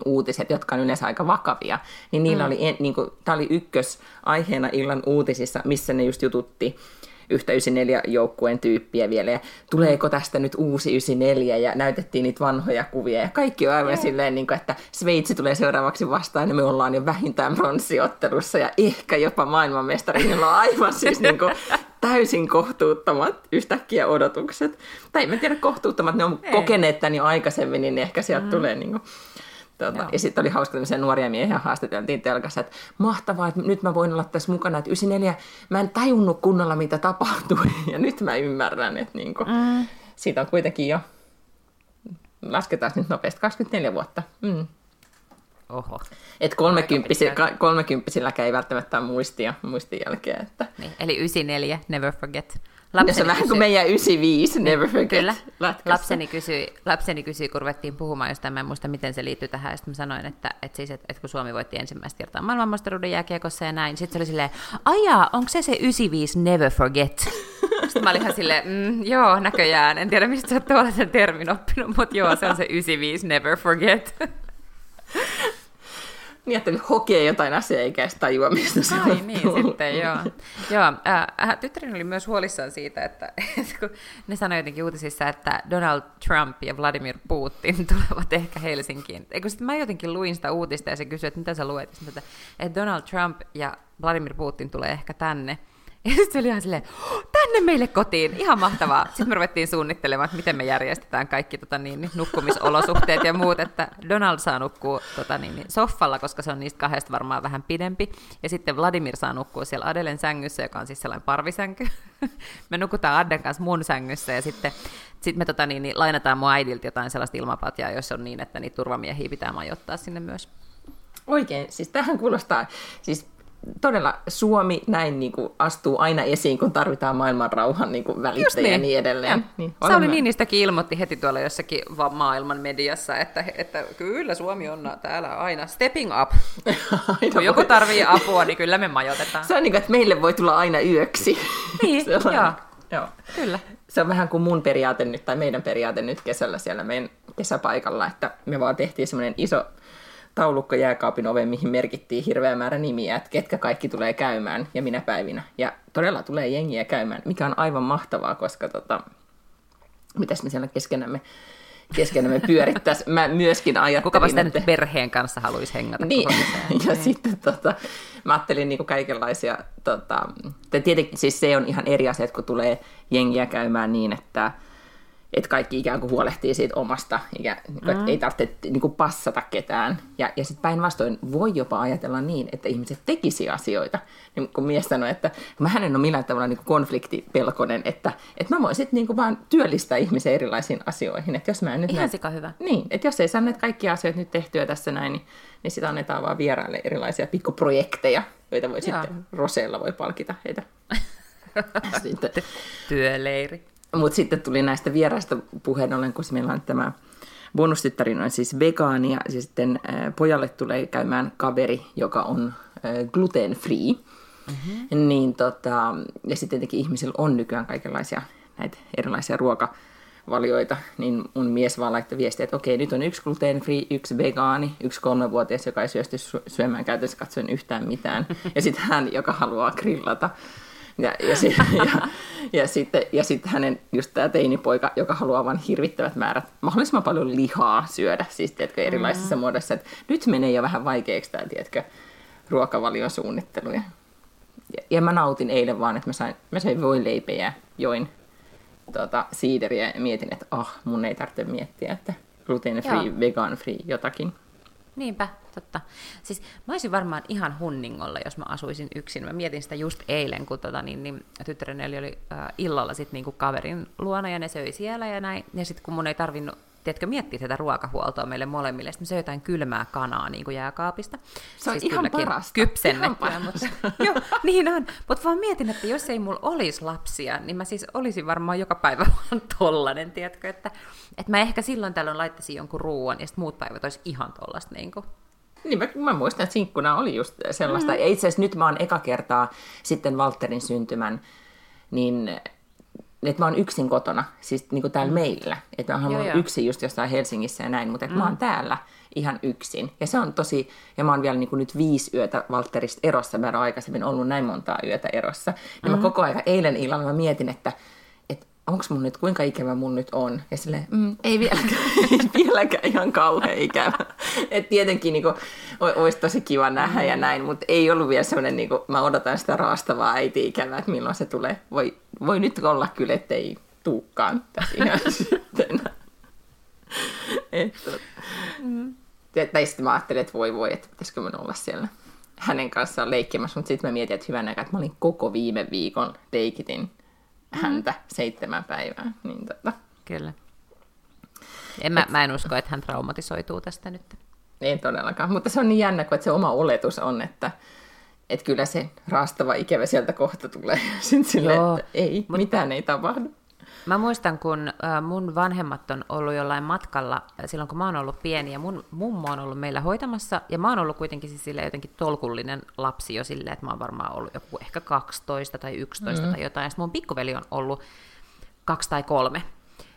uutiset, jotka on yleensä aika vakavia, niin niillä mm. oli, niin kuin, tämä oli ykkös aiheena illan uutisissa, missä ne just jututti yhtä 94 joukkueen tyyppiä vielä, ja tuleeko tästä nyt uusi 94, ja näytettiin niitä vanhoja kuvia, ja kaikki on aivan yeah. silleen, niin kuin, että Sveitsi tulee seuraavaksi vastaan, ja me ollaan jo vähintään pronssiottelussa, ja ehkä jopa maailmanmestari, niin on aivan siis niin kuin, täysin kohtuuttomat yhtäkkiä odotukset. Tai en tiedä kohtuuttomat, ne on Ei. kokeneet tämän jo aikaisemmin, niin ehkä sieltä mm. tulee niin kuin, Tuota, ja sitten oli hauska, että nuoria miehiä haastateltiin telkassa, että mahtavaa, että nyt mä voin olla tässä mukana, että 94, mä en tajunnut kunnolla, mitä tapahtui, ja nyt mä ymmärrän, että niin kuin, mm. siitä on kuitenkin jo, lasketaan nyt nopeasti, 24 vuotta. Mm. Oho. Et kolmekymppisillä, kolmekymppisilläkään ei välttämättä ole muistia, muistin jälkeen. Että... Niin, eli 94, never forget. Lapseni se on vähän kuin meidän 95, never forget. Kyllä. Lapseni kysyi, lapseni kysyi, kun ruvettiin puhumaan jostain, mä en muista, miten se liittyy tähän, ja sitten mä sanoin, että, että, siis, että, että kun Suomi voitti ensimmäistä kertaa maailmanmestaruuden jääkiekossa ja näin, sitten se oli silleen, ajaa, onko se se 95 never forget? Sitten mä olin ihan silleen, mm, joo, näköjään, en tiedä mistä sä oot sen termin oppinut, mutta joo, se on se 95 never forget. Niin, että hokee jotain asiaa eikä edes tajua, mistä se Ai, on niin, sitten, joo. joo äh, tyttärini oli myös huolissaan siitä, että, että kun ne sanoi jotenkin uutisissa, että Donald Trump ja Vladimir Putin tulevat ehkä Helsinkiin. Eikö sitten mä jotenkin luin sitä uutista ja se kysyi, että mitä sä luet, että, että Donald Trump ja Vladimir Putin tulee ehkä tänne. Ja sitten se oli ihan silleen, tänne meille kotiin, ihan mahtavaa. Sitten me ruvettiin suunnittelemaan, että miten me järjestetään kaikki tota, niin, nukkumisolosuhteet ja muut, että Donald saa nukkua tota, niin, soffalla, koska se on niistä kahdesta varmaan vähän pidempi. Ja sitten Vladimir saa nukkua siellä Adelen sängyssä, joka on siis sellainen parvisänky. me nukutaan Adden kanssa mun sängyssä ja sitten sit me tota, niin, niin, lainataan mun äidiltä jotain sellaista ilmapatjaa, jos on niin, että niitä turvamiehiä pitää majoittaa sinne myös. Oikein, siis tähän kuulostaa, siis todella Suomi näin niin kuin, astuu aina esiin, kun tarvitaan maailman rauhan niin kuin, välittäjä niin. ja niin edelleen. Niin, Sauli Niinistäkin ilmoitti heti tuolla jossakin maailman mediassa, että, että kyllä Suomi on täällä aina stepping up. aina kun joku tarvii apua, niin kyllä me majoitetaan. Se on niin kuin, että meille voi tulla aina yöksi. Niin, joo. joo. Kyllä. Se on vähän kuin mun periaate nyt, tai meidän periaate nyt kesällä siellä meidän kesäpaikalla, että me vaan tehtiin semmoinen iso taulukko jääkaapin oveen, mihin merkittiin hirveä määrä nimiä, että ketkä kaikki tulee käymään ja minä päivinä. Ja todella tulee jengiä käymään, mikä on aivan mahtavaa, koska tota, mitäs me siellä keskenämme keskenämme pyörittäisi. Mä myöskin ajattelin, Kukapa sitä että... nyt perheen kanssa haluaisi hengata? Niin, ja niin. sitten tota, mä ajattelin niin kuin kaikenlaisia, tota, tietenkin siis se on ihan eri asia, kun tulee jengiä käymään niin, että että kaikki ikään kuin huolehtii siitä omasta, ikä, mm. että ei tarvitse niin kuin passata ketään. Ja, ja sitten päinvastoin voi jopa ajatella niin, että ihmiset tekisi asioita. Niin kun mies sanoi, että mä en ole millään tavalla niin kuin konfliktipelkonen, että, että mä voin sitten niin vaan työllistää ihmisen erilaisiin asioihin. Että jos mä en nyt Ihan näin, hyvä. Niin, että jos ei saa näitä kaikkia asioita nyt tehtyä tässä näin, niin, niin sitä annetaan vaan vieraille erilaisia pikkuprojekteja, joita voi Joo. sitten Roseella voi palkita heitä. sitten. Työleiri. Mutta sitten tuli näistä vieraista puheen ollen, kun meillä on tämä bonustyttärin on siis vegaani ja sitten äh, pojalle tulee käymään kaveri, joka on äh, gluten free. Mm-hmm. Niin tota, ja sitten tietenkin ihmisillä on nykyään kaikenlaisia näitä erilaisia ruokavalioita, niin mun mies vaan laittoi viestiä, että okei, nyt on yksi gluten free, yksi vegaani, yksi kolmevuotias, joka ei syösty syömään käytössä katsoen yhtään mitään, ja sitten hän, joka haluaa grillata. Ja, ja, si- ja, ja, sitten, ja sitten hänen just tämä teinipoika, joka haluaa vain hirvittävät määrät, mahdollisimman paljon lihaa syödä, siis tiedätkö, erilaisissa mm. muodossa. Että nyt menee jo vähän vaikeaksi tämä, tiedätkö, ruokavalion suunnittelu. Ja, ja mä nautin eilen vaan, että mä sain, mä sain voileipejä, join tota, siideriä ja mietin, että ah, mun ei tarvitse miettiä, että gluten free, vegan free, jotakin. Niinpä, totta. Siis mä olisin varmaan ihan hunningolla, jos mä asuisin yksin. Mä mietin sitä just eilen, kun tota, niin, niin, tyttäreni oli äh, illalla sit, niin kuin kaverin luona ja ne söi siellä ja näin. Ja sitten kun mun ei tarvinnut tiedätkö, miettii tätä ruokahuoltoa meille molemmille. Sitten me söi jotain kylmää kanaa niin kuin jääkaapista. Se on ihan parasta. Kypsennettyä, Ihan mutta, joo, niin on. Mutta vaan mietin, että jos ei mulla olisi lapsia, niin mä siis olisin varmaan joka päivä vaan tollanen, tiedätkö, että, että mä ehkä silloin tällöin laittaisin jonkun ruoan, ja sitten muut päivät olisi ihan tollasta niin kuin. Niin mä, mä muistan, että sinkkuna oli just sellaista. Mm. Ja itse asiassa nyt mä oon eka kertaa sitten Walterin syntymän, niin että mä oon yksin kotona, siis niin kuin täällä mm. meillä. Että mä oon yksin just jossain Helsingissä ja näin, mutta että mm. mä oon mm. täällä ihan yksin. Ja se on tosi, ja mä oon vielä niin kuin nyt viisi yötä Walterista erossa, mä en ole aikaisemmin ollut näin montaa yötä erossa. Ja mm. mä koko ajan eilen illalla mä mietin, että onko mun nyt, kuinka ikävä mun nyt on? Ja silleen, mm, ei vieläkään, ei vieläkään ihan kauhean ikävä. Et tietenkin niin kuin, olisi tosi kiva nähdä ja näin, mutta ei ollut vielä semmoinen, niin kuin, mä odotan sitä raastavaa äiti-ikävää, että milloin se tulee. Voi, voi nyt olla kyllä, ettei tuukkaan tässä ihan sitten. että, mm. Tai sitten mä ajattelin, että voi voi, että pitäisikö mä olla siellä hänen kanssaan leikkimässä, mutta sitten mä mietin, että hyvän aikaa, että mä olin koko viime viikon leikitin häntä mm. seitsemän päivää. Niin tota. Kyllä. En, mä, mä en usko, että hän traumatisoituu tästä nyt. Ei todellakaan, mutta se on niin jännä, kun se oma oletus on, että, että kyllä se raastava ikävä sieltä kohta tulee. Sitten sille, Joo, että ei, mutta... mitään ei tapahdu. Mä muistan, kun mun vanhemmat on ollut jollain matkalla silloin, kun mä oon ollut pieni, ja mun mummo on ollut meillä hoitamassa, ja mä oon ollut kuitenkin siis sille jotenkin tolkullinen lapsi jo silleen, että mä oon varmaan ollut joku ehkä 12 tai 11 mm. tai jotain, ja sitten mun pikkuveli on ollut kaksi tai kolme.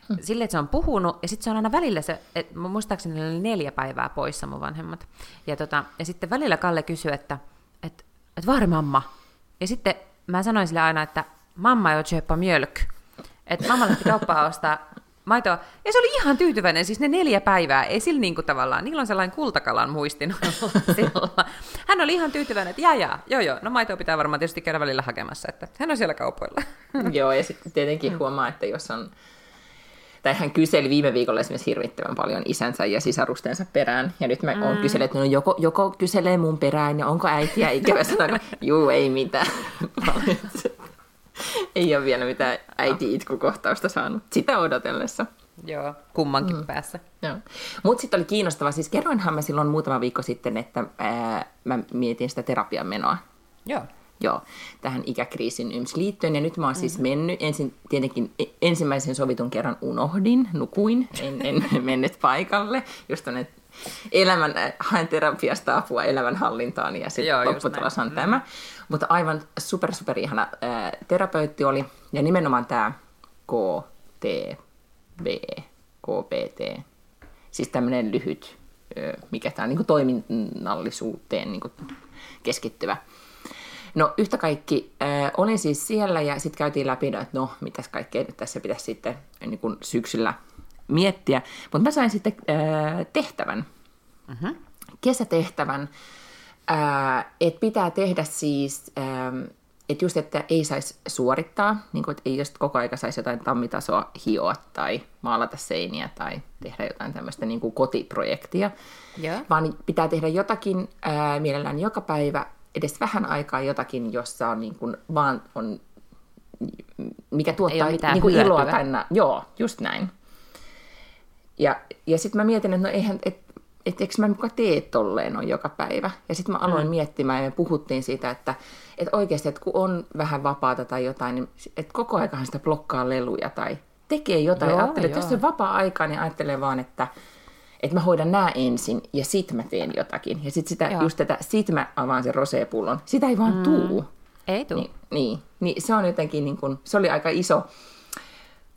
Mm. Silleen, että se on puhunut, ja sitten se on aina välillä se, että muistaakseni oli neljä päivää poissa mun vanhemmat. Ja, tota, ja sitten välillä Kalle kysyi, että, että, että vaari mamma. Ja sitten mä sanoin sille aina, että mamma jo köpa mjölk. Että mamma lähti kauppaan ostaa maitoa. Ja se oli ihan tyytyväinen, siis ne neljä päivää, ei sillä niin kuin tavallaan, niillä on sellainen kultakalan muistin Hän oli ihan tyytyväinen, että jaa, jaa, joo joo, no maitoa pitää varmaan tietysti käydä välillä hakemassa, että hän on siellä kaupoilla. joo, ja sitten tietenkin huomaa, että jos on, tai hän kyseli viime viikolla esimerkiksi hirvittävän paljon isänsä ja sisarustensa perään, ja nyt mä mm. oon kysellyt, että no joko, joko kyselee mun perään, ja onko äitiä ikävä sanoa, juu, ei mitään. ei ole vielä mitään äiti-itkukohtausta saanut sitä odotellessa. Joo, kummankin mm. päässä. Mutta sitten oli kiinnostava, siis kerroinhan mä silloin muutama viikko sitten, että ää, mä mietin sitä terapian menoa. Joo. Joo, tähän ikäkriisin yms liittyen. Ja nyt mä oon siis mm-hmm. mennyt, ensin tietenkin e, ensimmäisen sovitun kerran unohdin, nukuin, en, en mennyt paikalle. Just on, että elämän, haen terapiasta apua elämänhallintaan ja sitten lopputulos on mm. tämä. Mutta aivan super, super ihana ää, terapeutti oli, ja nimenomaan tämä KTB, KPT, siis tämmöinen lyhyt, mikä tämä on niin toiminnallisuuteen niin keskittyvä. No yhtä kaikki, äh, olin siis siellä ja sitten käytiin läpi, että no mitäs kaikkea nyt tässä pitäisi sitten niin kuin syksyllä miettiä. Mutta mä sain sitten äh, tehtävän, uh-huh. kesätehtävän, että pitää tehdä siis, että just, että ei saisi suorittaa, niin kuin, että ei just koko aika saisi jotain tammitasoa hioa tai maalata seiniä tai tehdä jotain tämmöistä niin kuin kotiprojektia, yeah. vaan pitää tehdä jotakin ää, mielellään joka päivä, edes vähän aikaa jotakin, jossa on niin kuin, vaan on, mikä tuottaa niin kuin iloa tänne. Joo, just näin. Ja, ja sitten mä mietin, että no eihän, et, että eikö mä muka tee tolleen on joka päivä. Ja sitten mä aloin mm. miettimään ja me puhuttiin siitä, että, että oikeasti, että kun on vähän vapaata tai jotain, niin että koko aikahan sitä blokkaa leluja tai tekee jotain. Joo, ajattelee, että jos on vapaa-aikaa, niin ajattelee vaan, että, että mä hoidan nämä ensin ja sit mä teen jotakin. Ja sitten sitä, just tätä, sit mä avaan sen rosepullon. Sitä ei vaan mm. tuu. Ei tuu. Niin, niin, niin se on jotenkin, niin kun, se oli aika iso,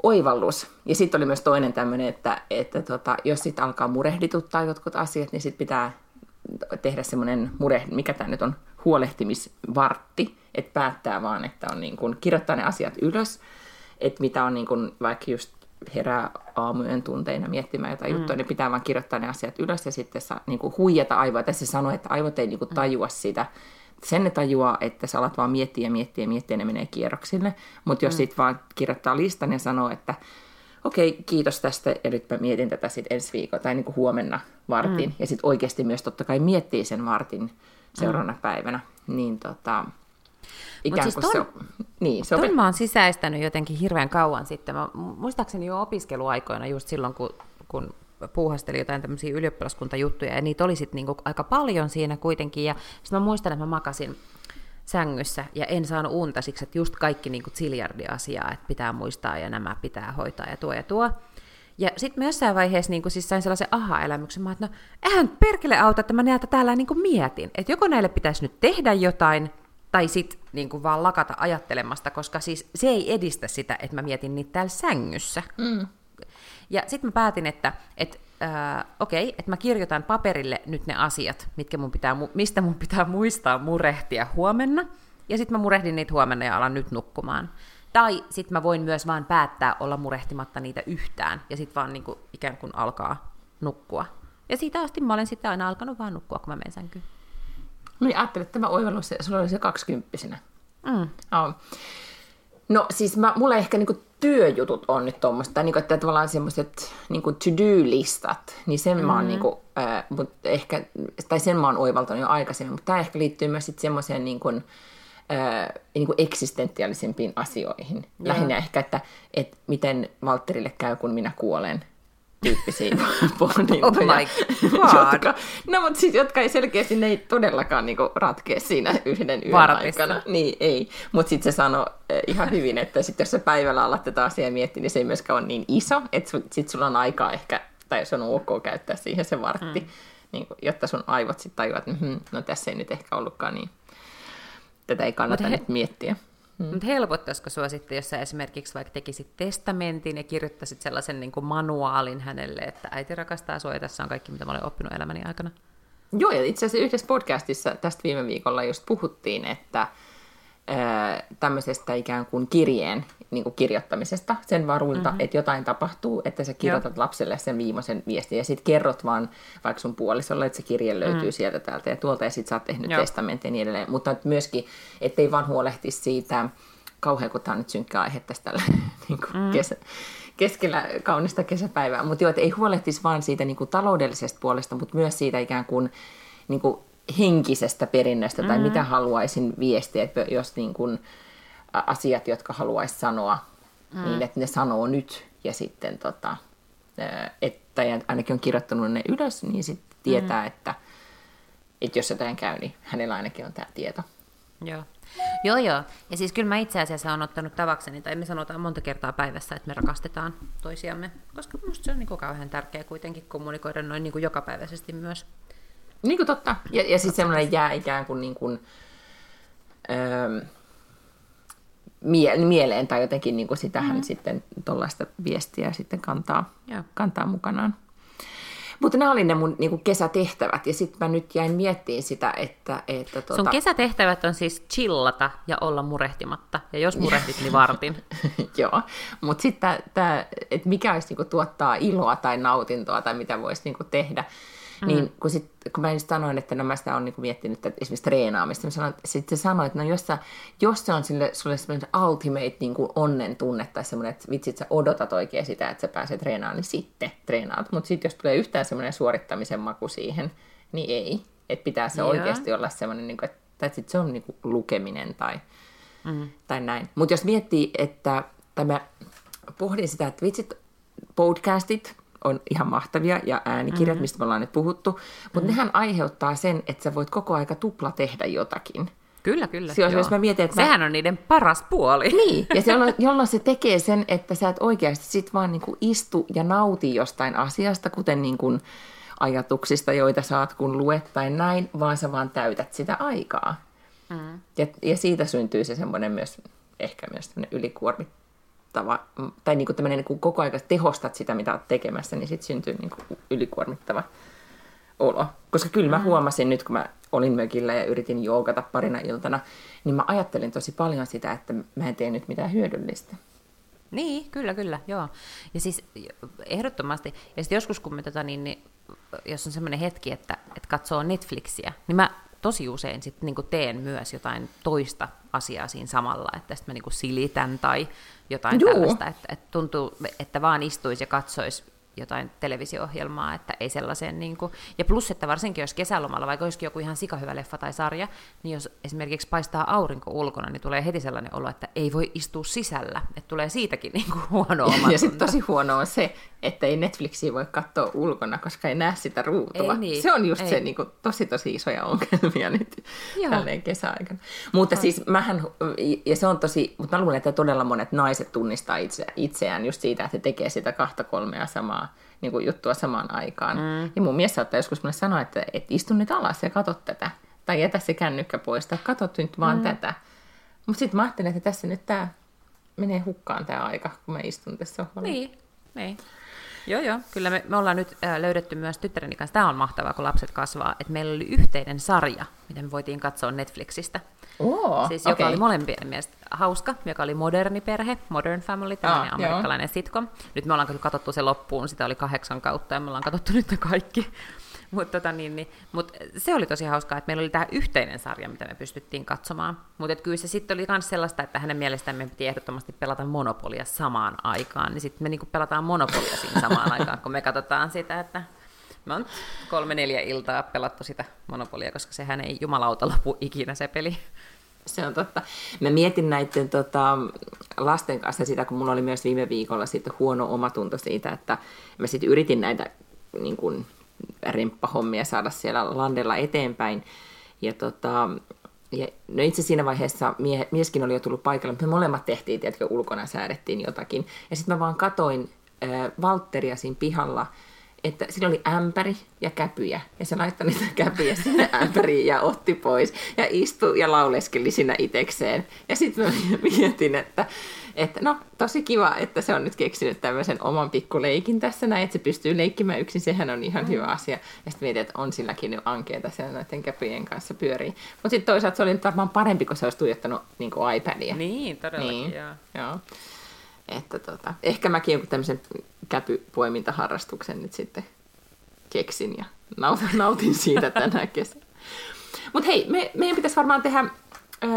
oivallus. Ja sitten oli myös toinen tämmöinen, että, että tota, jos sitten alkaa murehdituttaa jotkut asiat, niin sitten pitää tehdä semmoinen mure, mikä tämä nyt on, huolehtimisvartti, että päättää vaan, että on niin kun, kirjoittaa ne asiat ylös, että mitä on niin kun, vaikka just herää aamujen tunteina miettimään jotain mm. juttua, niin pitää vaan kirjoittaa ne asiat ylös ja sitten saa niin kuin huijata aivoja. Tässä sanoi, että aivot ei niin kuin tajua sitä, sen ne tajuaa, että sä alat vaan miettiä ja miettiä ja miettiä, ne menee kierroksille. Mutta jos mm. sitten vaan kirjoittaa listan ja sanoo, että okei, okay, kiitos tästä ja nyt mä mietin tätä sitten ensi viikolla tai niin kuin huomenna vartin. Mm. Ja sitten oikeasti myös totta kai miettii sen vartin seuraavana mm. päivänä. Niin tota, ikään siis kuin ton, se niin, se ton mä oon sisäistänyt jotenkin hirveän kauan sitten. Mä, muistaakseni jo opiskeluaikoina just silloin, kun, kun puuhastelin jotain tämmöisiä ylioppilaskuntajuttuja, ja niitä oli sitten niinku aika paljon siinä kuitenkin, ja sitten mä muistan, että mä makasin sängyssä, ja en saanut unta siksi, että just kaikki niinku ziljardi-asiaa, että pitää muistaa, ja nämä pitää hoitaa, ja tuo ja tuo. Ja sitten mä jossain vaiheessa niin siis sain sellaisen aha-elämyksen, että no eihän perkele auta, että mä näitä täällä niin mietin, että joko näille pitäisi nyt tehdä jotain, tai sitten niin vaan lakata ajattelemasta, koska siis se ei edistä sitä, että mä mietin niitä täällä sängyssä. Mm. Ja sitten mä päätin, että et, äh, okei, okay, että mä kirjoitan paperille nyt ne asiat, mitkä mun pitää, mistä mun pitää muistaa murehtia huomenna, ja sitten mä murehdin niitä huomenna ja alan nyt nukkumaan. Tai sitten mä voin myös vaan päättää olla murehtimatta niitä yhtään, ja sitten vaan niin kuin, ikään kuin alkaa nukkua. Ja siitä asti mä olen sitten aina alkanut vaan nukkua, kun mä menen sänkyyn. Mä ajattelin, että tämä oivallus, sulla oli se kaksikymppisenä. Mm. Oh. No siis mä, mulla ehkä niinku työjutut on nyt tuommoista, tai niinku, että tavallaan semmoiset niinku to-do-listat, niin sen mm-hmm. mä oon mm. niinku, äh, mut ehkä, tai sen mä oon oivaltanut jo aikaisemmin, mutta tämä ehkä liittyy myös sitten semmoiseen niinku, äh, niinku eksistentiaalisempiin asioihin. Joo. Lähinnä ehkä, että et miten Valtterille käy, kun minä kuolen tyyppisiä pohdintoja. Oh my God. jotka, no, mutta siis, jotka ei selkeästi, ne ei todellakaan niin ratkea siinä yhden yön Vartista. aikana. Niin, ei. Mutta sitten se sanoi eh, ihan hyvin, että sit jos se päivällä alat tätä asiaa miettiä, niin se ei myöskään ole niin iso, että sitten sulla on aikaa ehkä, tai se on ok käyttää siihen se vartti, mm. niin, jotta sun aivot sitten tajuat, että hm, no tässä ei nyt ehkä ollutkaan niin. Tätä ei kannata he... nyt miettiä. Mm. Mutta helpottaisiko sinua sitten, jos sä esimerkiksi vaikka tekisit testamentin ja kirjoittaisit sellaisen niin kuin manuaalin hänelle, että äiti rakastaa sinua ja tässä on kaikki, mitä mä olen oppinut elämäni aikana? Joo, ja itse asiassa yhdessä podcastissa tästä viime viikolla just puhuttiin, että tämmöisestä ikään kuin kirjeen niin kuin kirjoittamisesta sen varuilta, mm-hmm. että jotain tapahtuu, että sä kirjoitat Joo. lapselle sen viimeisen viestin ja sitten kerrot vaan vaikka sun puolisolle, että se kirje löytyy mm. sieltä täältä ja tuolta ja sitten sä oot tehnyt Joo. testamentin ja niin edelleen. Mutta myöskin, ettei vaan huolehtisi siitä, kauhean kun tämä on nyt synkkä aihe tästä niin kuin mm. kesä, keskellä kaunista kesäpäivää, mutta joo, että ei huolehtisi vaan siitä niin kuin taloudellisesta puolesta, mutta myös siitä ikään kuin, niin kuin henkisestä perinnöstä mm-hmm. tai mitä haluaisin viestiä, että jos niin kuin, asiat, jotka haluaisi sanoa, mm. niin että ne sanoo nyt ja sitten tota, että ainakin on kirjoittanut ne ylös, niin sitten tietää, mm. että, että jos jotain käy, niin hänellä ainakin on tämä tieto. Joo. Joo, joo. Ja siis kyllä mä itse asiassa olen ottanut tavakseni, tai me sanotaan monta kertaa päivässä, että me rakastetaan toisiamme, koska musta se on niin kuin kauhean tärkeää kuitenkin kommunikoida noin niin kuin jokapäiväisesti myös. Niin kuin totta. Ja, ja sitten semmoinen jää ikään kuin, niin kuin öö, mie- mieleen tai jotenkin niin kuin sitähän mm. sitten tuollaista viestiä sitten kantaa, kantaa mukanaan. Mutta nämä oli ne mun niin kuin kesätehtävät, ja sitten mä nyt jäin miettimään sitä, että... että tuota... Sun kesätehtävät on siis chillata ja olla murehtimatta, ja jos murehdit, niin vartin. Joo, mutta sitten tämä, että mikä olisi niin kuin, tuottaa iloa tai nautintoa, tai mitä voisi niin kuin, tehdä, Mm. Niin kun, sit, kun mä just sanoin, että no mä sitä olen niin miettinyt että esimerkiksi treenaamista, mä sanoin, sitten se sanoi, että no jos, sä, jos se on sille, sulle semmoinen ultimate niin kuin onnen tunne tai semmoinen, että vitsit sä odotat oikein sitä, että sä pääset treenaamaan, niin sitten treenaat. Mutta sitten jos tulee yhtään semmoinen suorittamisen maku siihen, niin ei. Että pitää se Joo. oikeasti olla semmoinen, niin kuin, että, sit se on niin kuin lukeminen tai, mm. tai näin. Mutta jos miettii, että tämä pohdin sitä, että vitsit podcastit, on ihan mahtavia ja äänikirjat, mm-hmm. mistä me ollaan nyt puhuttu, mutta mm-hmm. nehän aiheuttaa sen, että sä voit koko aika tupla tehdä jotakin. Kyllä, kyllä. Siis, jos mä mietin, että Sehän mä... on niiden paras puoli. Niin, ja jolloin, jolloin se tekee sen, että sä et oikeasti sit vaan niinku istu ja nauti jostain asiasta, kuten niinku ajatuksista, joita saat kun luet tai näin, vaan sä vaan täytät sitä aikaa. Mm. Ja, ja siitä syntyy se semmoinen myös, ehkä myös ylikuormittu tehostettava, tai niin kuin tämmöinen, niin kuin koko ajan tehostat sitä, mitä olet tekemässä, niin sitten syntyy niin kuin ylikuormittava olo. Koska kyllä mä mm. huomasin nyt, kun mä olin mökillä ja yritin joogata parina iltana, niin mä ajattelin tosi paljon sitä, että mä en tee nyt mitään hyödyllistä. Niin, kyllä, kyllä, joo. Ja siis ehdottomasti, ja sitten joskus kun me tota, niin, niin, jos on semmoinen hetki, että, että katsoo Netflixiä, niin mä tosi usein sit niinku teen myös jotain toista asiaa siinä samalla, että sitten mä niinku silitän tai jotain Juu. tällaista, että, että tuntuu, että vaan istuisi ja katsoisi jotain televisio-ohjelmaa, että ei sellaiseen niin kuin, ja plus, että varsinkin jos kesälomalla, vaikka olisikin joku ihan sikahyvä leffa tai sarja, niin jos esimerkiksi paistaa aurinko ulkona, niin tulee heti sellainen olo, että ei voi istua sisällä, että tulee siitäkin niin kuin huono Ja sitten tosi huono on se, että ei Netflixiä voi katsoa ulkona, koska ei näe sitä ruutua. Ei niin, se on just ei. se niin kuin, tosi tosi isoja ongelmia nyt Joo. tälleen kesäaikana. Mutta siis mähän, ja se on tosi, mutta mä luulen, että todella monet naiset tunnistaa itse, itseään just siitä, että he tekee sitä kahta kolmea samaa niin kuin juttua samaan aikaan. Mm. Ja mun mies saattaa joskus mulle sanoa, että, että istu nyt alas ja katso tätä. Tai jätä se kännykkä pois, tai katso nyt vaan mm. tätä. Mutta sitten mä ajattelin, että tässä nyt tämä menee hukkaan tämä aika, kun mä istun tässä sohvalla. Niin, niin. Joo, joo. Kyllä me, me ollaan nyt äh, löydetty myös tyttäreni kanssa. Tämä on mahtavaa, kun lapset kasvaa. Että meillä oli yhteinen sarja, mitä me voitiin katsoa Netflixistä. Oo, Siis joka okei. oli molempien mielestä hauska, joka oli moderni perhe, Modern Family, tämmöinen Aa, amerikkalainen sitcom. Nyt me ollaan kyllä katsottu se loppuun, sitä oli kahdeksan kautta ja me ollaan katsottu nyt ne kaikki. Mutta tota, niin, niin, mut se oli tosi hauskaa, että meillä oli tämä yhteinen sarja, mitä me pystyttiin katsomaan. Mutta kyllä se sitten oli myös sellaista, että hänen mielestään me piti ehdottomasti pelata Monopolia samaan aikaan. Niin sitten me niinku pelataan Monopolia siinä samaan aikaan, kun me katsotaan sitä, että me on kolme neljä iltaa pelattu sitä Monopolia, koska sehän ei jumalauta lopu ikinä se peli. Se on totta. Mä mietin näiden tota, lasten kanssa sitä, kun mulla oli myös viime viikolla sitten huono omatunto siitä, että mä sitten yritin näitä niin kuin, remppahommia saada siellä landella eteenpäin. Ja, tota, ja no itse siinä vaiheessa mie, mieskin oli jo tullut paikalle, mutta me molemmat tehtiin, tiedätkö, ulkona säädettiin jotakin. Ja sitten mä vaan katoin äh, Valtteria siinä pihalla, että sillä oli ämpäri ja käpyjä, ja se laittoi niitä käpyjä sinne ämpäriin ja otti pois, ja istui ja lauleskeli siinä itekseen. Ja sitten mä mietin, että, että no tosi kiva, että se on nyt keksinyt tämmöisen oman pikkuleikin tässä näin, että se pystyy leikkimään yksin, sehän on ihan hyvä asia. Ja sitten mietin, että on silläkin nyt ankeeta siellä näiden käpyjen kanssa pyörii. Mutta sitten toisaalta se oli nyt varmaan parempi, kun se olisi tuijottanut niin kuin iPadia. Niin, todellakin, Niin. joo. Joo. Että tota, ehkä mäkin joku tämmöisen käpypoimintaharrastuksen nyt sitten keksin ja nautin, nautin siitä tänä kesänä. Mutta hei, me, meidän pitäisi varmaan tehdä, öö,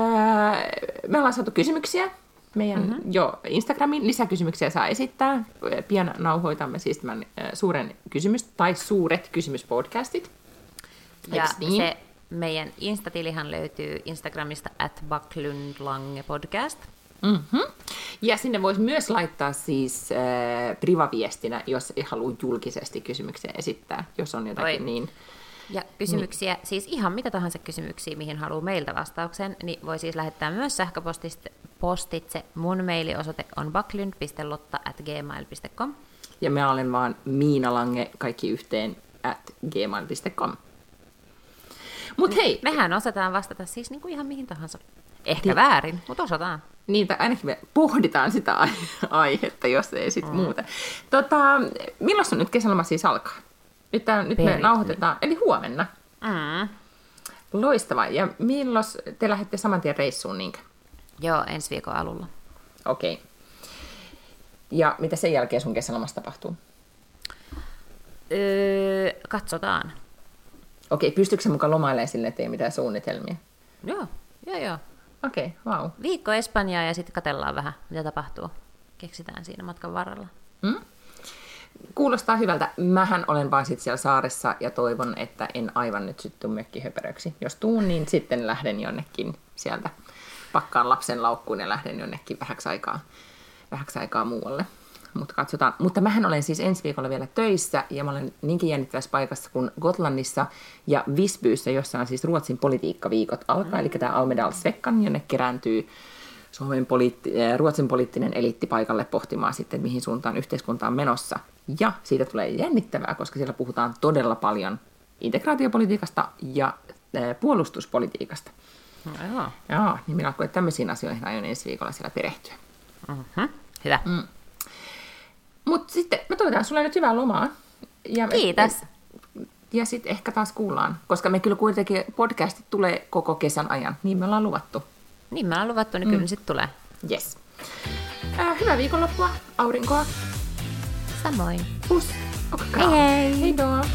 me ollaan saatu kysymyksiä meidän mm-hmm. jo Instagramin. Lisäkysymyksiä saa esittää. Pian nauhoitamme siis tämän suuren kysymys, tai suuret kysymyspodcastit. Ja niin? se meidän Instatilihan löytyy Instagramista at podcast. Mm-hmm. Ja sinne voisi myös laittaa siis äh, privaviestinä, jos ei halua julkisesti kysymyksiä esittää, jos on jotakin Oi. niin. Ja kysymyksiä, niin. siis ihan mitä tahansa kysymyksiä, mihin haluaa meiltä vastauksen, niin voi siis lähettää myös sähköpostitse. Postitse. Mun mailiosoite on backlund.lotta.gmail.com. Ja mä olen vaan Miina Lange, kaikki yhteen, at gmail.com. Mut hei, Mehän osataan vastata siis niin kuin ihan mihin tahansa. Ehkä väärin, mutta osataan. niitä ainakin me pohditaan sitä ai- aihetta, jos ei sit mm. muuta. Tota, milloin sun nyt kesäloma siis alkaa? Nyt, tää, nyt me nauhoitetaan, eli huomenna. Mm. Loistavaa. Ja milloin te lähdette saman tien reissuun, niinkö? Joo, ensi viikon alulla. Okei. Okay. Ja mitä sen jälkeen sun kesälomassa tapahtuu? Öö, katsotaan. Okei, okay, pystyykö se mukaan lomailemaan sille, että ei mitään suunnitelmia? Joo, joo, joo. Okei, okay, vau. Viikko Espanjaa ja sitten katsellaan vähän, mitä tapahtuu. Keksitään siinä matkan varrella. Mm? Kuulostaa hyvältä. Mähän olen vaan sit siellä saaressa ja toivon, että en aivan nyt sitten mökkihöperöksi. Jos tuun, niin sitten lähden jonnekin sieltä. Pakkaan lapsen laukkuun ja lähden jonnekin vähäksi aikaa, vähäksi aikaa muualle. Mutta katsotaan. Mutta mähän olen siis ensi viikolla vielä töissä ja mä olen niinkin jännittävässä paikassa kuin Gotlannissa ja Visbyyssä, jossa on siis Ruotsin politiikkaviikot alkaa. Eli tämä Almedal Svekkan, jonne kerääntyy Suomen poliitti- eh, Ruotsin poliittinen eliitti paikalle pohtimaan sitten, mihin suuntaan yhteiskunta on menossa. Ja siitä tulee jännittävää, koska siellä puhutaan todella paljon integraatiopolitiikasta ja eh, puolustuspolitiikasta. No, joo. Joo, niin minä alkoin tämmöisiin asioihin aion ensi viikolla siellä perehtyä. Mm-hmm. Hyvä. Mm. Mutta sitten me toivotaan sulle nyt hyvää lomaa. Ja me- Kiitos. Ja sitten ehkä taas kuullaan, koska me kyllä kuitenkin podcastit tulee koko kesän ajan, niin me ollaan luvattu. Niin me ollaan luvattu, niin kyllä mm. sitten tulee. Yes. Äh, hyvää viikonloppua, aurinkoa, Samoin. pus, Hei hei! Hei då!